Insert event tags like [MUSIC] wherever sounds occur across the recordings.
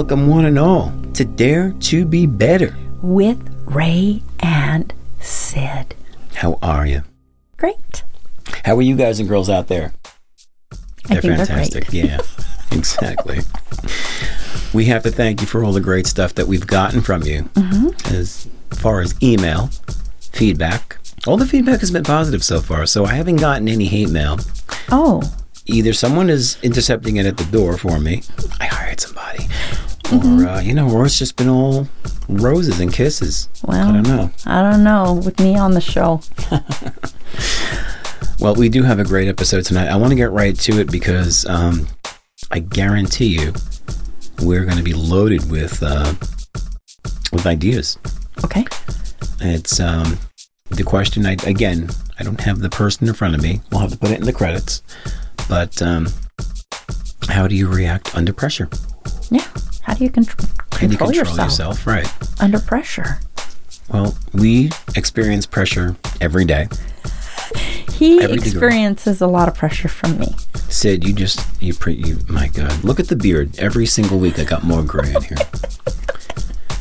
Welcome, one and all, to Dare to Be Better. with Ray and Sid. How are you? Great. How are you guys and girls out there? I think they're great. yeah, [LAUGHS] exactly. We have to thank you for all the great stuff that we've gotten from you Mm-hmm. as far as email, feedback. All the feedback has been positive so far, so I haven't gotten any hate mail. Oh, Either someone is intercepting it at the door for me, I hired somebody, Mm-hmm. or, uh, you know, or it's just been all roses and kisses. well. I don't know. I don't know. With me on the show. [LAUGHS] Well, we do have a great episode tonight. I want to get right to it because um, I guarantee you we're going to be loaded with uh, with ideas. Okay. It's um, the question. I, again, I don't have the person in front of me. We'll have to put it in the credits. But um, how do you react under pressure? Yeah. How do you contr- Can you control, control yourself, yourself? Right. under pressure? Well, we experience pressure every day. He Every degree. experiences a lot of pressure from me. Sid, you just you pre you my god. Look at the beard. Every single week I got more gray in here. [LAUGHS]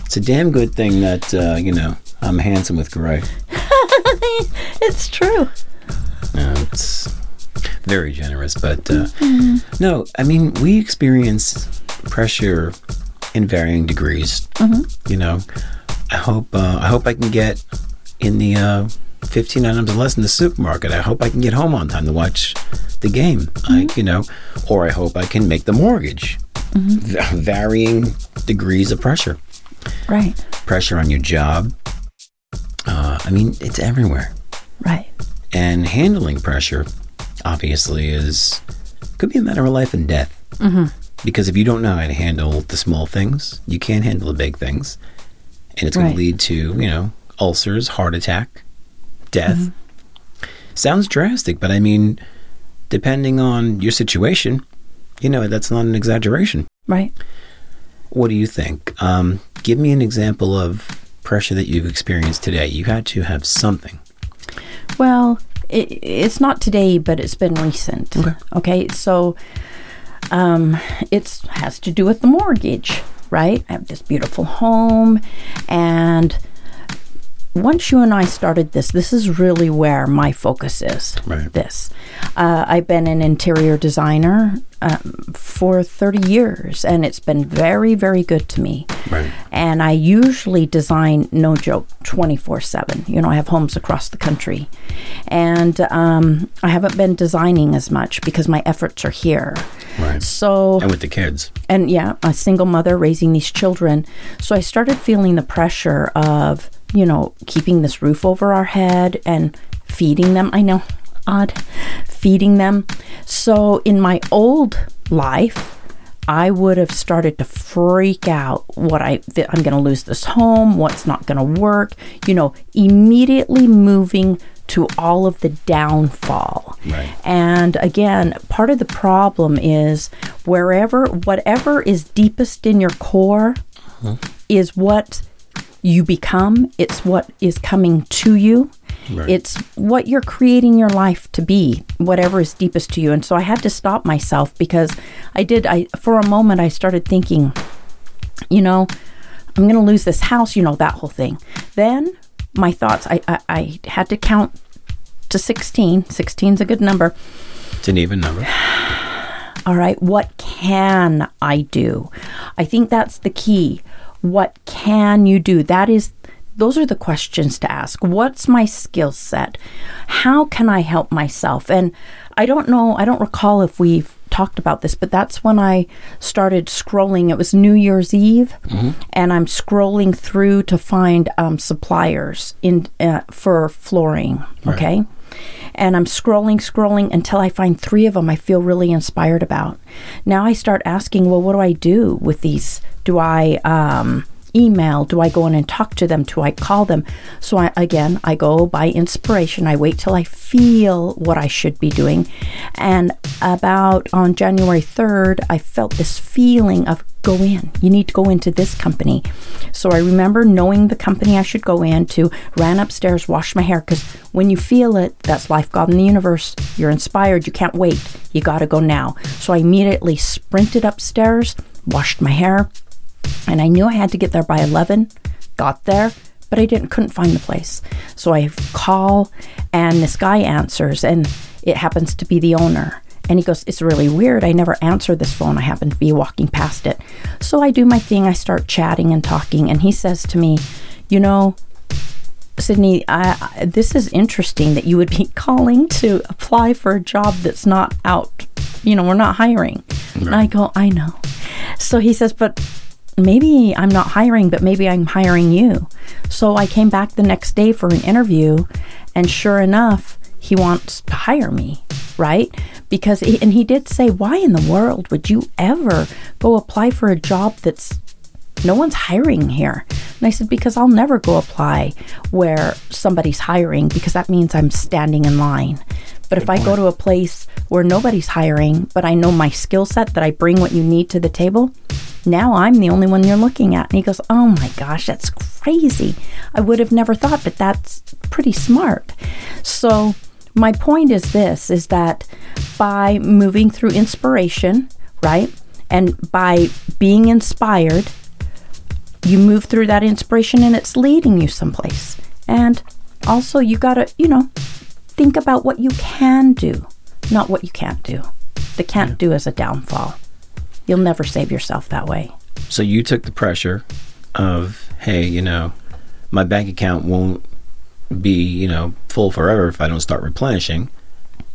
It's a damn good thing that uh, you know I'm handsome with gray. [LAUGHS] It's true. It's very generous, but uh, no, I mean we experience pressure in varying degrees. You know, I hope uh, I hope I can get in the uh, 15 items or less in the supermarket. I hope I can get home on time to watch the game. I, you know, or I hope I can make the mortgage. V- varying degrees of pressure. Right. Pressure on your job. Uh, I mean, it's everywhere. Right. And handling pressure, obviously, is could be a matter of life and death. Mm-hmm. Because if you don't know how to handle the small things, you can't handle the big things, and it's going Right. to lead to you know ulcers, heart attack, death. Mm-hmm. Sounds drastic, but I mean, depending on your situation, you know that's not an exaggeration. Right. What do you think? Um, give me an example of pressure that you've experienced today. You had to have something. Well, it, it's not today, but it's been recent. Okay. Okay. So, um, it has to do with the mortgage, right? I have this beautiful home, and once you and I started this, this is really where my focus is. Right. This, uh, I've been an interior designer um, for thirty years, and it's been very, very good to me Right. and I usually design, no joke, 24 7. You know, I have homes across the country. And um, I haven't been designing as much because my efforts are here. Right. So, And with the kids. and yeah, a single mother raising these children. So I started feeling the pressure of, you know, keeping this roof over our head and feeding them. I know, odd, feeding them. So in my old life, I would have started to freak out what I that I'm going to lose this home, what's not going to work, you know, immediately moving to all of the downfall. Right. And again, part of the problem is wherever, whatever is deepest in your core uh-huh. is what you become, it's what is coming to you. Right. It's what you're creating your life to be, whatever is deepest to you. And so I had to stop myself because I did, I, for a moment, I started thinking, you know, I'm going to lose this house, you know, that whole thing. Then my thoughts, I, I, I had to count to 16. 16 is a good number. It's an even number. [SIGHS] All right, what can I do? I think that's the key. What can you do? That is those are the questions to ask. What's my skill set? How can I help myself? And I don't know, I don't recall if we've talked about this, but that's when I started scrolling. It was New Year's Eve, and I'm scrolling through to find um, suppliers in uh, for flooring. Okay, and I'm scrolling, scrolling until I find three of them I feel really inspired about. Now I start asking, well, what do I do with these? Do I um, email? Do I go in and talk to them? Do I call them? So I, again, I go by inspiration. I wait till I feel what I should be doing. And about on January 3rd, I felt this feeling of go in. You need to go into this company. So I remember knowing the company I should go into, ran upstairs, washed my hair because when you feel it, that's life, God, and the universe. You're inspired. You can't wait. You got to go now. So I immediately sprinted upstairs, washed my hair, and I knew I had to get there by 11. Got there, but I didn't couldn't find the place. So I call and this guy answers and it happens to be the owner. And he goes, It's really weird. I never answer this phone. I happen to be walking past it. So I do my thing. I start chatting and talking. And he says to me, You know, Sydney, I, I, this is interesting that you would be [LAUGHS] calling to apply for a job that's not out. You know, we're not hiring. And I go, I know. So he says, But maybe I'm not hiring, but maybe I'm hiring you. So I came back the next day for an interview, and sure enough, he wants to hire me, right? Because, he, and he did say, Why in the world would you ever go apply for a job that's no one's hiring here? And I said, Because I'll never go apply where somebody's hiring because that means I'm standing in line. But if I go to a place where nobody's hiring, but I know my skill set that I bring what you need to the table, now I'm the only one you're looking at. And he goes, Oh my gosh, that's crazy. I would have never thought, but that's pretty smart. So, my point is this is that by moving through inspiration, right? And by being inspired, you move through that inspiration and it's leading you someplace. And also, you got to, you know, think about what you can do, not what you can't do. The can't do is a downfall. You'll never save yourself that way. So you took the pressure of, hey, you know, my bank account won't be, you know, full forever if I don't start replenishing.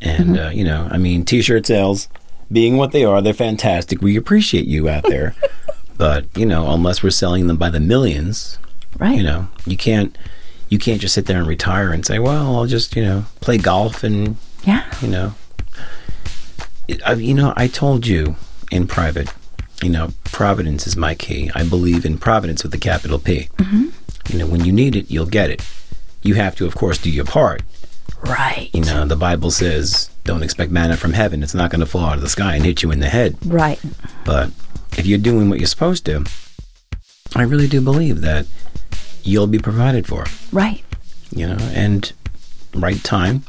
And, uh, you know, I mean, t shirt sales being what they are, they're fantastic. We appreciate you out there. [LAUGHS] but, you know, unless we're selling them by the millions, Right. you know, you can't. You can't just sit there and retire and say, "Well, I'll just you know play golf and Yeah. you know." I, you know, I told you in private, you know, providence is my key. I believe in providence with a capital P. Mm-hmm. You know, when you need it, you'll get it. You have to, of course, do your part. Right. You know, the Bible says, "Don't expect manna from heaven. It's not going to fall out of the sky and hit you in the head." Right. But if you're doing what you're supposed to, I really do believe that you'll be provided for Right. you know, and right time,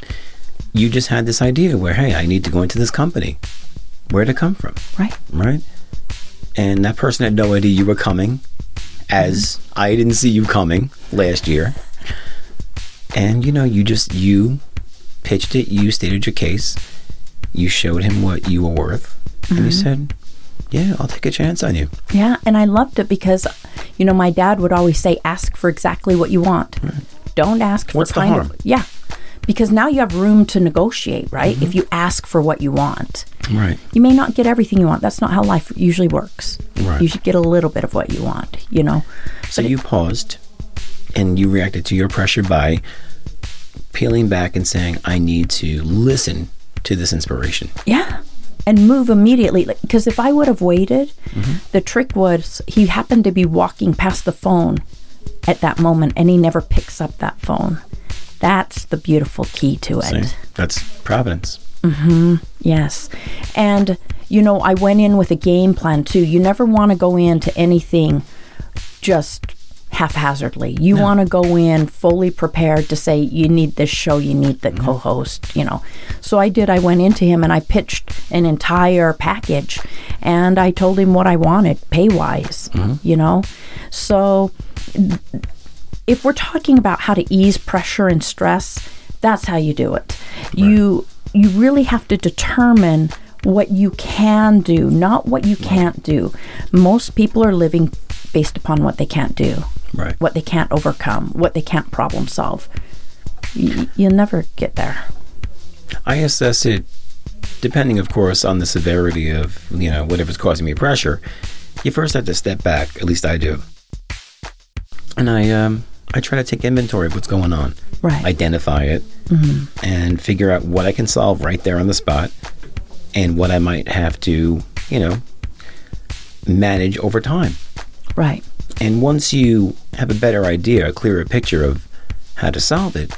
you just had this idea where, hey, I need to go into this company. Where'd it come from? Right. Right? And that person had no idea you were coming, as mm-hmm. I didn't see you coming last year. And, you know, you just, you pitched it, you stated your case, you showed him what you were worth, and you mm-hmm. said, yeah, I'll take a chance on you. Yeah, and I loved it because, you know, my dad would always say, "Ask for exactly what you want. Don't ask for What's the kind harm? of yeah." Because now you have room to negotiate, right? Mm-hmm. If you ask for what you want, Right. you may not get everything you want. That's not how life usually works. Right. You should get a little bit of what you want, you know. So you paused and you reacted to your pressure by peeling back and saying, I need to listen to this inspiration. Yeah. And move immediately. Because if I would have waited, mm-hmm. the trick was he happened to be walking past the phone at that moment and he never picks up that phone. That's the beautiful key to it. See? That's providence. Mm-hmm. Yes. And, you know, I went in with a game plan too. You never want to go into anything just haphazardly. You want to go in fully prepared to say, you need this show, you need the mm-hmm. co host, you know. So I did. I went into him and I pitched an entire package and I told him what I wanted pay wise, mm-hmm. you know. So if we're talking about how to ease pressure and stress, that's how you do it. You you really have to determine what you can do, not what you can't do. Most people are living based upon what they can't do, Right. what they can't overcome, what they can't problem solve. Y- you'll never get there. I assess it, depending, of course, on the severity of, you know, whatever's causing me pressure. You first have to step back, at least I do. And I, um, I try to take inventory of what's going on. Right. identify it mm-hmm. and figure out what I can solve right there on the spot and what I might have to, you know, manage over time. right. And once you have a better idea, a clearer picture of how to solve it,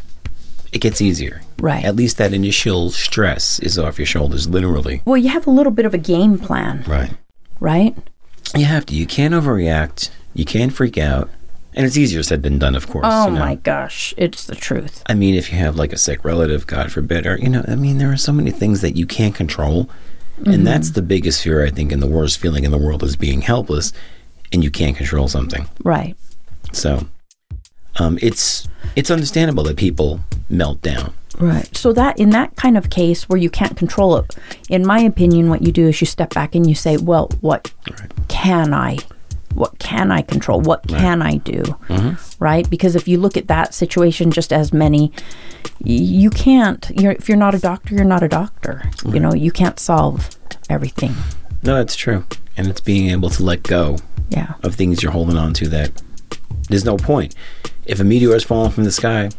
it gets easier. Right. At least that initial stress is off your shoulders, literally. Well, you have a little bit of a game plan, Right. right? You have to. You can't overreact. You can't freak out. And it's easier said than done, of course. Oh you know. my gosh, it's the truth. I mean, if you have like a sick relative, God forbid, or, you know, I mean, there are so many things that you can't control. And that's the biggest fear, I think, and the worst feeling in the world is being helpless and you can't control something. Right. So um, it's it's understandable that people melt down. Right. So that in that kind of case where you can't control it, in my opinion, what you do is you step back and you say, "Well, what Right. can I? What can I control? What can I do?" Mm-hmm. Right? Because if you look at that situation just as many, you can't. You're, if you're not a doctor, you're not a doctor. You know, you can't solve everything. No, that's true. And it's being able to let go Yeah. of things you're holding on to that there's no point. If a meteor is falling from the sky,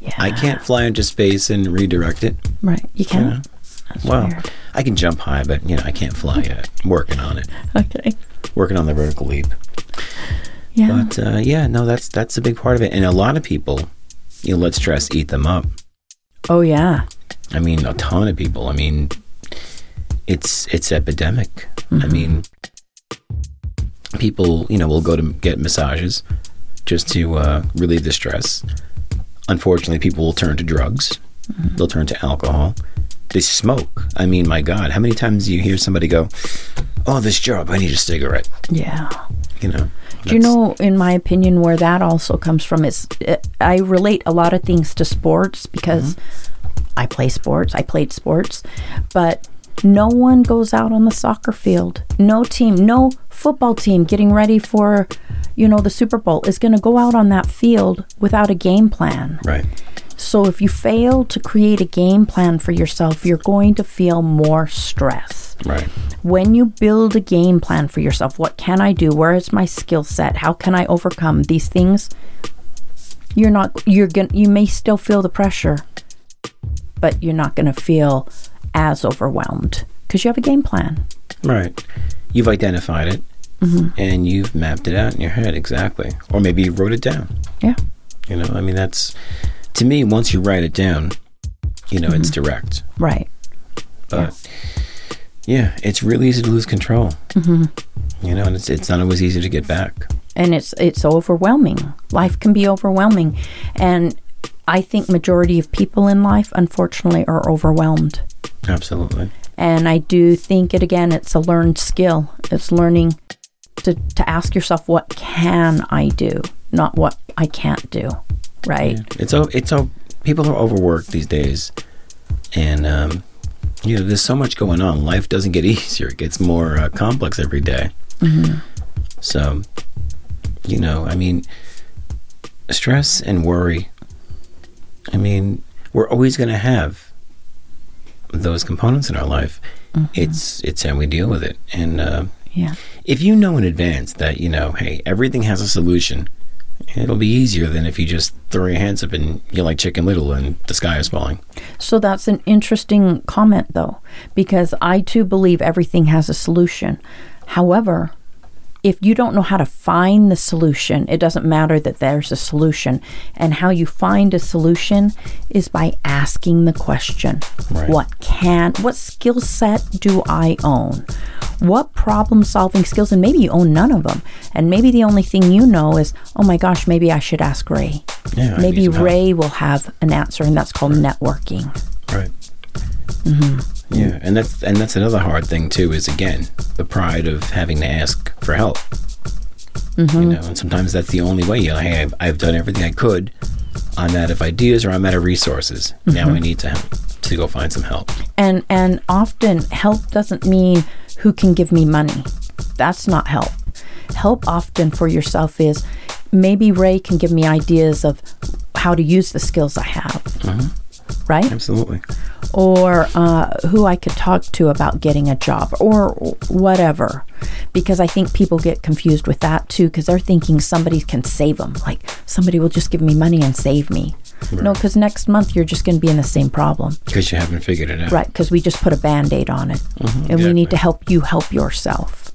Yeah. I can't fly into space and redirect it. Right. You can't. Well, weird. I can jump high, but you know, I can't fly yet. I'm working on it. [LAUGHS] Okay. Working on the vertical leap. Yeah. But uh, yeah, no, that's that's a big part of it. And a lot of people, you know, let stress eat them up. oh yeah. I mean, a ton of people. I mean, it's it's epidemic. I mean, people, you know, will go to get massages just to uh, relieve the stress. Unfortunately, people will turn to drugs. They'll turn to alcohol. They smoke. I mean, my God, how many times do you hear somebody go, "Oh, this job, I need a cigarette." Yeah. You know. Do you know, in my opinion, where that also comes from? Is it, I relate a lot of things to sports because mm-hmm. I play sports. I played sports, but no one goes out on the soccer field. No team, no football team getting ready for, you know, the Super Bowl is going to go out on that field without a game plan. Right. So if you fail to create a game plan for yourself, you're going to feel more stress Right. when you build a game plan for yourself, what can I do? Where is my skill set? How can I overcome these things? You're not you're going to you may still feel the pressure, but you're not going to feel as overwhelmed because you have a game plan. Right. You've identified it mm-hmm. and you've mapped it out in your head exactly. Or maybe you wrote it down. Yeah. You know, I mean, that's to me, once you write it down, you know, it's direct. Right. But yeah. it's really easy to lose control. Mm-hmm. You know, and it's, it's not always easy to get back. and it's it's overwhelming. Life can be overwhelming, and I think majority of people in life, unfortunately, are overwhelmed. Absolutely. And I do think it again. It's a learned skill. It's learning to to ask yourself, what can I do, not what I can't do. Right. It's o- it's o- people are overworked these days, and um, you know, there's so much going on. Life doesn't get [LAUGHS] easier; it gets more uh, complex every day. So, you know, I mean, stress and worry. I mean, we're always going to have those components in our life. It's it's how we deal with it, and uh, Yeah. if you know in advance that you know, hey, everything has a solution, it'll be easier than if you just throw your hands up and you're like Chicken Little and the sky is falling. So that's an interesting comment, though, because I too believe everything has a solution. However, if you don't know how to find the solution, it doesn't matter that there's a solution. And how you find a solution is by asking the question Right. What can, what skill set do I own? What problem solving skills? And maybe you own none of them. And maybe the only thing you know is, oh my gosh, maybe I should ask Ray. Yeah, maybe. Ray will have an answer, and that's called networking. Right. Mm-hmm. Yeah, and that's and that's another hard thing too. Is again the pride of having to ask for help. You know, and sometimes that's the only way. You know, hey, I've, I've done everything I could. I'm out of ideas or I'm out of resources. Now mm-hmm. I need to help, to go find some help. and and often help doesn't mean who can give me money. That's not help. Help often for yourself is maybe ray can give me ideas of how to use the skills i have mm-hmm. Right Absolutely. or uh, who i could talk to about getting a job or whatever because i think people get confused with that too because they're thinking somebody can save them like somebody will just give me money and save me no because next month you're just going to be in the same problem Because you haven't figured it out. Right, because we just put a band aid on it. and we need to help you help yourself.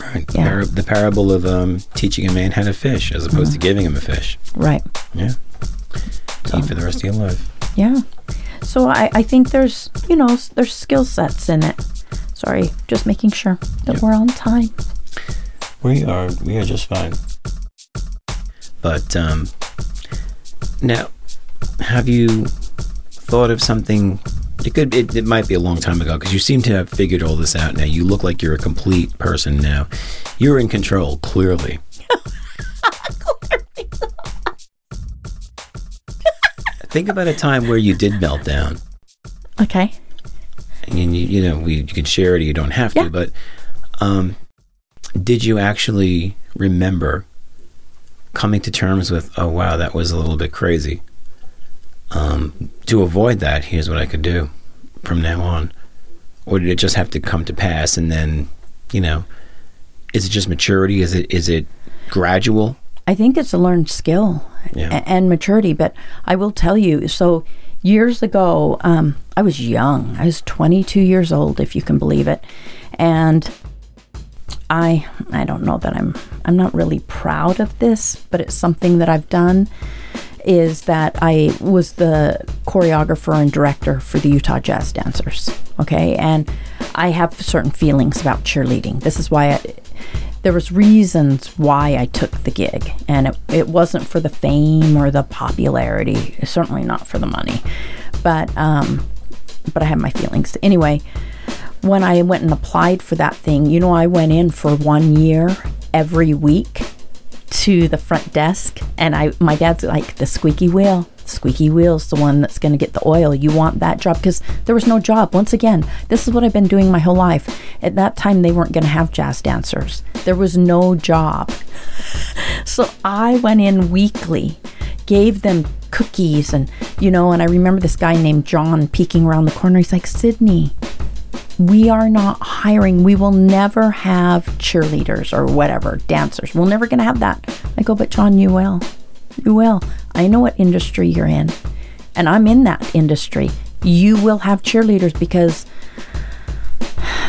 Right. Yeah. Par- the parable of um, teaching a man how to fish as opposed to giving him a fish. Right. Yeah. Eat for the rest of your life. Yeah. So I, I think there's, you know, there's skill sets in it. Sorry, just making sure that Yep. we're on time. We are we are just fine. But um, now, have you thought of something It could. It, it might be a long time ago because you seem to have figured all this out now. You look like you're a complete person now. You're in control, clearly. [LAUGHS] Think about a time where you did melt down. Okay. and you, you know we you can share it or you don't have Yeah. to but um did you actually remember coming to terms with oh wow that was a little bit crazy um to avoid that here's what i could do from now on or did it just have to come to pass and then you know is it just maturity is it is it gradual I think it's a learned skill Yeah. and maturity. But I will tell you, so years ago, um, I was young. I was 22 years old, if you can believe it, and I I don't know that I'm I'm not really proud of this, but it's something that I've done. Is that I was the choreographer and director for the Utah Jazz Dancers. Okay, and I have certain feelings about cheerleading. This is why I, there was reasons why I took the gig, and it, it wasn't for the fame or the popularity. Certainly not for the money, but um, but I had my feelings anyway. When I went and applied for that thing, you know, I went in for one year every week to the front desk, and I my dad's like the squeaky wheel. Squeaky wheel's the one that's going to get the oil. You want that job because there was no job. Once again, this is what I've been doing my whole life. At that time, they weren't going to have jazz dancers. There was no job. [LAUGHS] So I went in weekly, gave them cookies, and you know, and I remember this guy named John peeking around the corner. He's like, Sydney, we are not hiring. We will never have cheerleaders or whatever, dancers. We're never going to have that. I go, but John, you will. You will. I know what industry you're in, and I'm in that industry. You will have cheerleaders because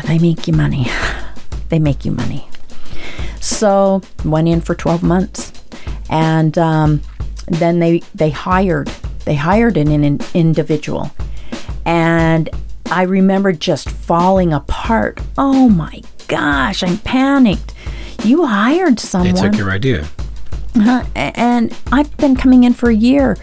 they make you money. [SIGHS] They make you money. So went in for 12 months, and um, then they they hired they hired an, an individual, and I remember just falling apart. Oh my gosh, I'm panicked. You hired someone. they took your idea Uh-huh. And I've been coming in for a year.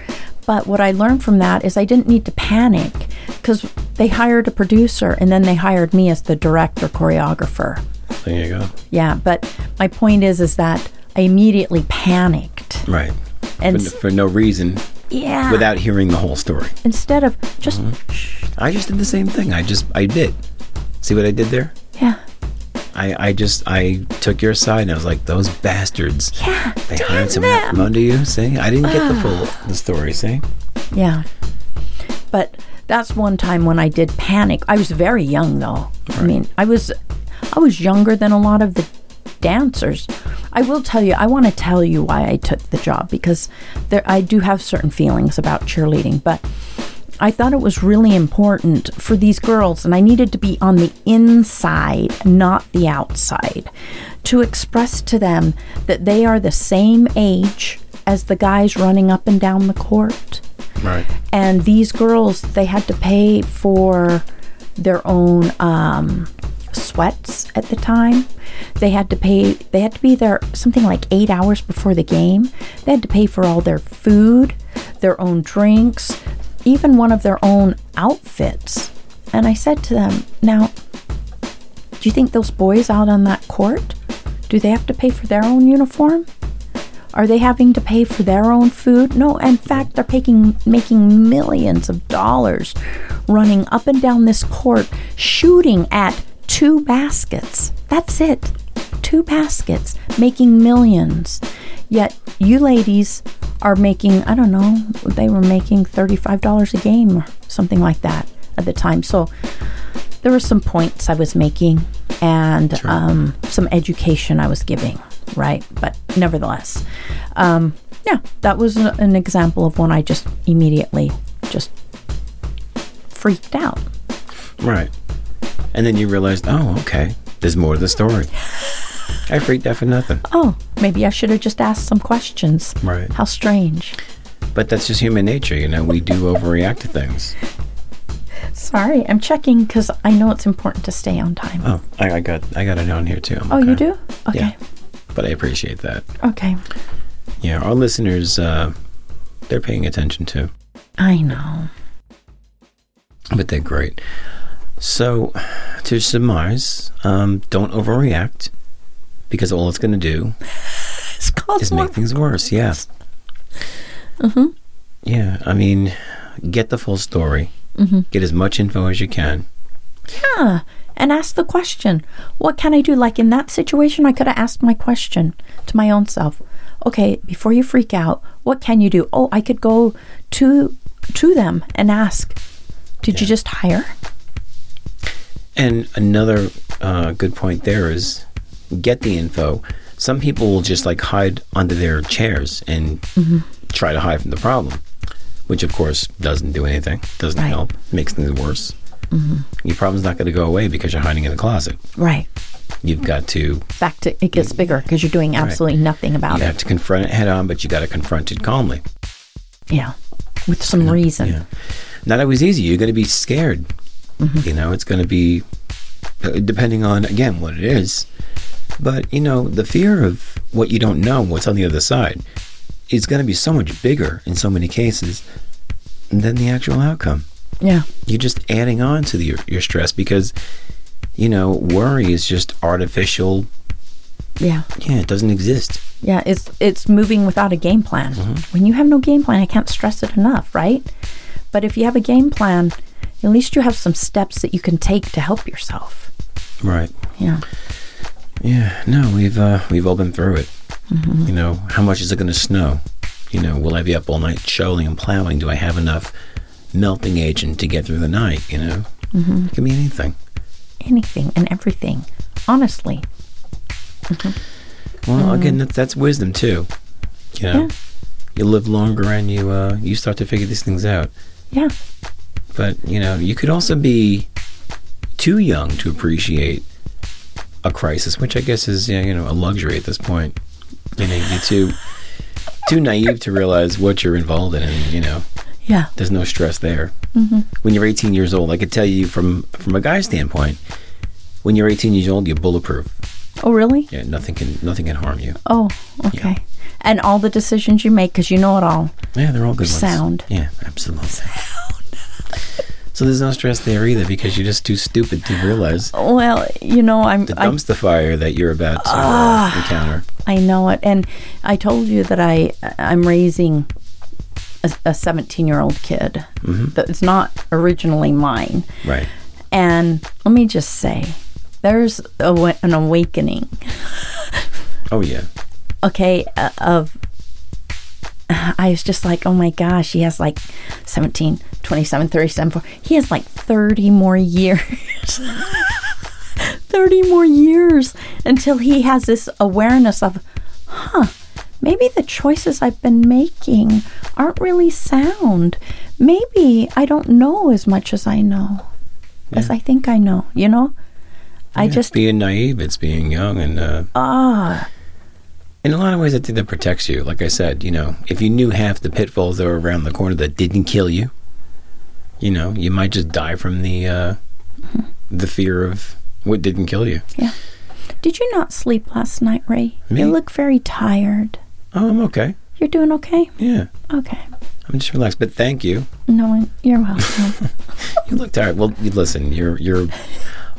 But what I learned from that is I didn't need to panic because they hired a producer and then they hired me as the director choreographer. there you go Yeah, but my point is is that I immediately panicked. right And for, for no reason yeah, without hearing the whole story instead of just shh, I just did the same thing. I just I did. See what I did there? yeah, I I just I took your side and I was like, those bastards. yeah, They hired someone them. from under you. See, I didn't get the full the story. See, Yeah. But that's one time when I did panic. I was very young though. I mean, I was I was younger than a lot of the dancers. I will tell you, I want to tell you why I took the job because there I do have certain feelings about cheerleading, but I thought it was really important for these girls, and I needed to be on the inside, not the outside, to express to them that they are the same age as the guys running up and down the court. right? And these girls, they had to pay for their own um, sweats at the time. They had to pay, they had to be there something like eight hours before the game. They had to pay for all their food, their own drinks, even one of their own outfits. And I said to them, now, do you think those boys out on that court, do they have to pay for their own uniform? Are they having to pay for their own food? No, in fact, they're making making millions of dollars running up and down this court shooting at two baskets. That's it. Two baskets making millions. Yet you ladies are making, I don't know, they were making $35 a game or something like that at the time. So there were some points I was making and um, some education I was giving, right? But nevertheless, um, yeah, that was an example of when I just immediately just freaked out. Right. And then you realized, oh, okay, there's more to the story. I freaked out for nothing. Oh, maybe I should have just asked some questions. Right. How strange. But that's just human nature, you know. We do overreact to things. Sorry, I'm checking because I know it's important to stay on time. Oh, I, I got I got it on here too. I'm oh, you do? Okay. Yeah. But I appreciate that. Okay. Yeah, our listeners, uh, they're paying attention too. I know. but they're great. So, to surmise, um, don't overreact because all it's going to do is make things worse. Yeah. Yeah. I mean, get the full story. Get as much info as you can. Yeah. And ask the question, what can I do? Like in that situation, I could have asked my question to my own self. Okay, before you freak out, what can you do? Oh, I could go to to them and ask, did you just hire? And another uh, good point there is get the info. Some people will just like hide under their chairs and try to hide from the problem, which of course doesn't do anything, doesn't Right. help, makes things worse. Your problem's not going to go away because you're hiding in the closet. Right. You've got to fact, it, gets bigger because you're doing absolutely nothing about you it. You have to confront it head on, but you got to confront it calmly. Yeah. With some reason. Yeah. Not always easy. You're going to be scared. You know, it's going to be uh, depending on again what it is. But you know, the fear of what you don't know, what's on the other side, is going to be so much bigger in so many cases than the actual outcome. Yeah. You're just adding on to the, your, your stress because you know worry is just artificial. Yeah. Yeah, it doesn't exist. Yeah, it's it's moving without a game plan. When you have no game plan, I can't stress it enough, right? But if you have a game plan, at least you have some steps that you can take to help yourself. Right. Yeah. Yeah, no, we've uh, we've all been through it. You know, how much is it going to snow? You know, will I be up all night shoveling and plowing? Do I have enough melting agent to get through the night? You know, it can be anything. Anything and everything. Honestly. Well, again, that, that's wisdom too. You know, Yeah. you live longer and you uh, you start to figure these things out. Yeah. But you know, you could also be too young to appreciate a crisis, which I guess is you know a luxury at this point. You know, you're too too naive to realize what you're involved in, and you know, Yeah. there's no stress there. Mm-hmm. When you're 18 years old, I could tell you from from a guy's standpoint, when you're 18 years old, you're bulletproof. Oh, really? Yeah, nothing can nothing can harm you. Oh, okay. And all the decisions you make, because you know it all. Yeah, they're all good ones. Sound. Yeah, absolutely. So there's no stress there either because you're just too stupid to realize Well, you know, I'm. the I, dumpster fire that you're about to uh, encounter. I know it, and I told you that I I'm raising a 17 year old kid. That's not originally mine. Right. And let me just say, there's a, an awakening, [LAUGHS] Oh yeah. okay, uh, of. [SIGHS] I was just like, oh my gosh, he has like 17, 27, 37, 40. He has like 30 more years. [LAUGHS] 30 more years until he has this awareness of, huh, maybe the choices I've been making aren't really sound. Maybe I don't know as much as I know, as I think I know, you know? I just, it's being naive. It's being young, and uh, ah, in a lot of ways, I think that protects you. Like I said, you know, if you knew half the pitfalls that were around the corner that didn't kill you, you know, you might just die from the uh, the fear of what didn't kill you. Yeah. Did you not sleep last night, Ray? Me? You look very tired. Oh, I'm okay. You're doing okay? Yeah, Okay. I'm just relaxed. But thank you. No, you're welcome. [LAUGHS] You look tired. Well, you, listen, you're you're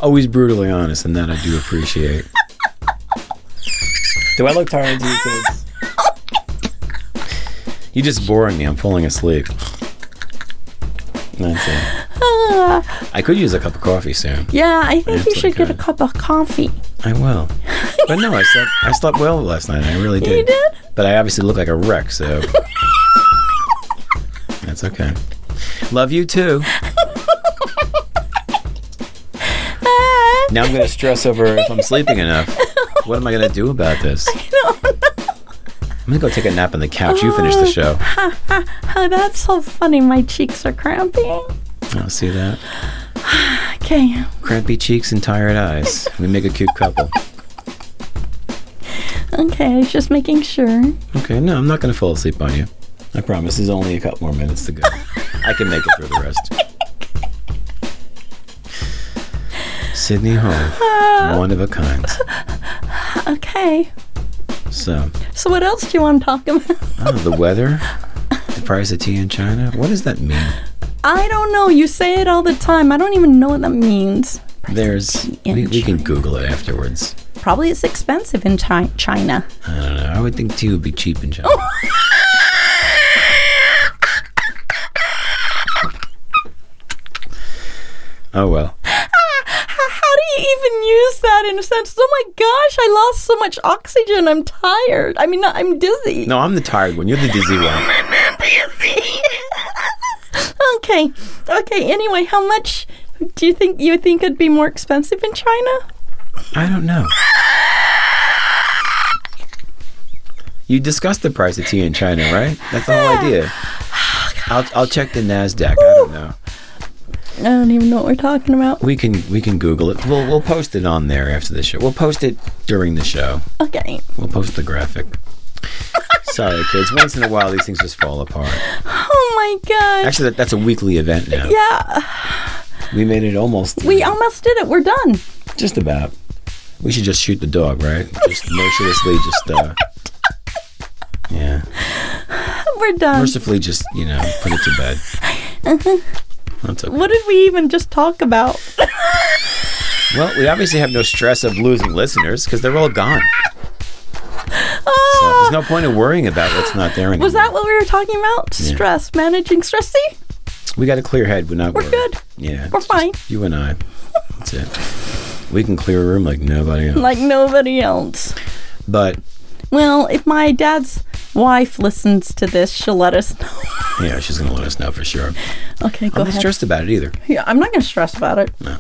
always brutally honest, and that I do appreciate. do I look tired to you kids? [LAUGHS] You're just boring me. I'm falling asleep. That's. Ah. I could use a cup of coffee soon. yeah, I think you should get a cup of coffee. I will. But no, I [LAUGHS] slept. I slept well last night. I really did. You did? But I obviously look like a wreck, so [LAUGHS] that's okay. Love you too. Ah. Now I'm gonna stress over if I'm sleeping enough. [LAUGHS] What am I gonna do about this? I'm gonna go take a nap on the couch. You finish the uh, show. [LAUGHS] Oh, that's so funny. My cheeks are cramping. I'll oh, see that. [SIGHS] Okay. Crampy cheeks and tired eyes. We make a cute couple. Okay, I was just making sure. Okay, no, I'm not gonna fall asleep on you. I promise. There's only a couple more minutes to go. I can make it through the rest. [LAUGHS] Sydney Hall, uh, one of a kind. [LAUGHS] Okay. So, So what else do you want to talk about? oh, the weather, the price of tea in China. What does that mean? I don't know. You say it all the time. I don't even know what that means. There's in we, we can Google it afterwards. Probably it's expensive in Chi- China. I don't know. I would think tea would be cheap in China. [LAUGHS] oh well. How do you even use that in a sense? Oh my gosh, I lost so much oxygen. I'm tired. I mean, I'm dizzy. No, I'm the tired one. You're the dizzy [LAUGHS] one. [LAUGHS] Okay. Okay. Anyway, how much do you think you think it'd be more expensive in China? I don't know. You discussed the price of tea in China, right? That's the whole idea. [SIGHS] Oh, I'll, I'll check the Nasdaq. I don't know. I don't even know what we're talking about. We can we can Google it. We'll we'll post it on there after the show. We'll post it during the show. Okay. We'll post the graphic. [LAUGHS] Sorry, kids. Once in a while, these things just fall apart. Oh my gosh. Actually, that, that's a weekly event now. Yeah, We made it almost. we almost did it. We're done. just about. We should just shoot the dog, right? Just [LAUGHS] mercilessly, just uh, yeah, We're done. mercifully, just you know, put it to bed. [LAUGHS] That's okay. What did we even just talk about? [LAUGHS] Well, we obviously have no stress of losing listeners because they're all gone. So there's no point in worrying about what's not there anymore. Was that what we were talking about? Yeah. Stress, managing stress. See, We got a clear head. We're not. We're worried. good. Yeah, We're fine. You and I. That's it. We can clear a room like nobody else. like nobody else. But Well, if my dad's wife listens to this, she'll let us know. [LAUGHS] yeah, she's gonna let us know for sure. Okay, go ahead. I'm not stressed about it either. Yeah, I'm not going to stress about it. No,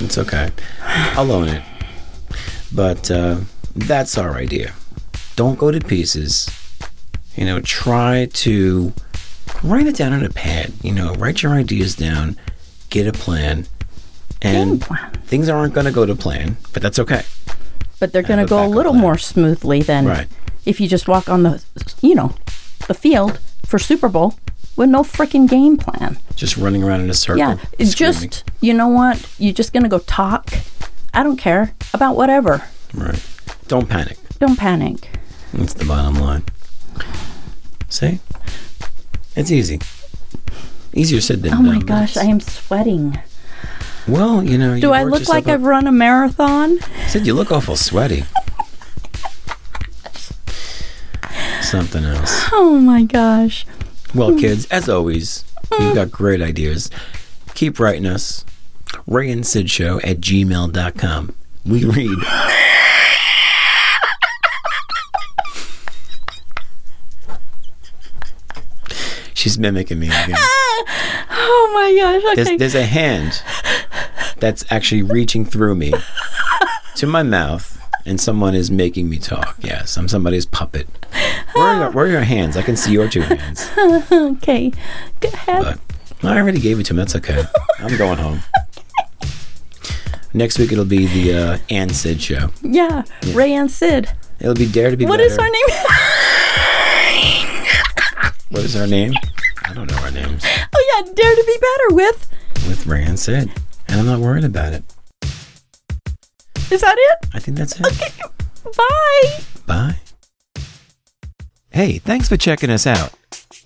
it's okay. I'll own it. But uh, that's our idea. Don't go to pieces. You know, try to write it down on a pad. You know, write your ideas down, get a plan, and plan. things aren't going to go to plan, but that's okay. But they're going to go a little plan. more smoothly than Right. If you just walk on the, you know, the field for Super Bowl with no freaking game plan. Just running around in a circle. Yeah, it's just you know what? You're just to go talk. I don't care about whatever. right. Don't panic. Don't panic. That's the bottom line. See? It's easy. Easier said than Oh done. Oh my gosh, I am sweating. Well, you know, Do you I look like. I've run a marathon? I Said you look awful sweaty. Something else. Oh my gosh. Well, kids, as always, you've got great ideas. Keep writing us. Ray and Sid Show at gmail.com. We read. She's mimicking me again. [LAUGHS] Oh my gosh. Okay. There's, there's a hand that's actually reaching through me to my mouth, and someone is making me talk. Yes, I'm somebody's puppet. Where are your, where are your hands? I can see your two hands. [LAUGHS] okay. Go ahead. But I already gave it to him. That's okay. I'm going home. Next week it'll be the uh, Ann Sid show. yeah. Ray and Sid. It'll be Dare to Be What Better. is our name? [LAUGHS] What is our name? I don't know our names. oh yeah, Dare to Be Better with. With Ray and Sid. And I'm not worried about it. Is that it? I think that's it. Okay. Bye. Bye. Hey, thanks for checking us out.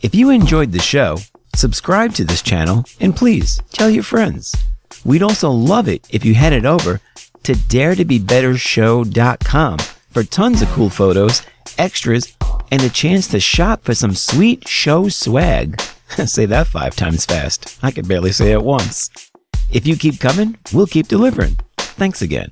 If you enjoyed the show, subscribe to this channel and please tell your friends. We'd also love it if you headed over to daretobebettershow.com for tons of cool photos, extras, and a chance to shop for some sweet show swag. [LAUGHS] say that five times fast. I could barely say it once. If you keep coming, we'll keep delivering. Thanks again.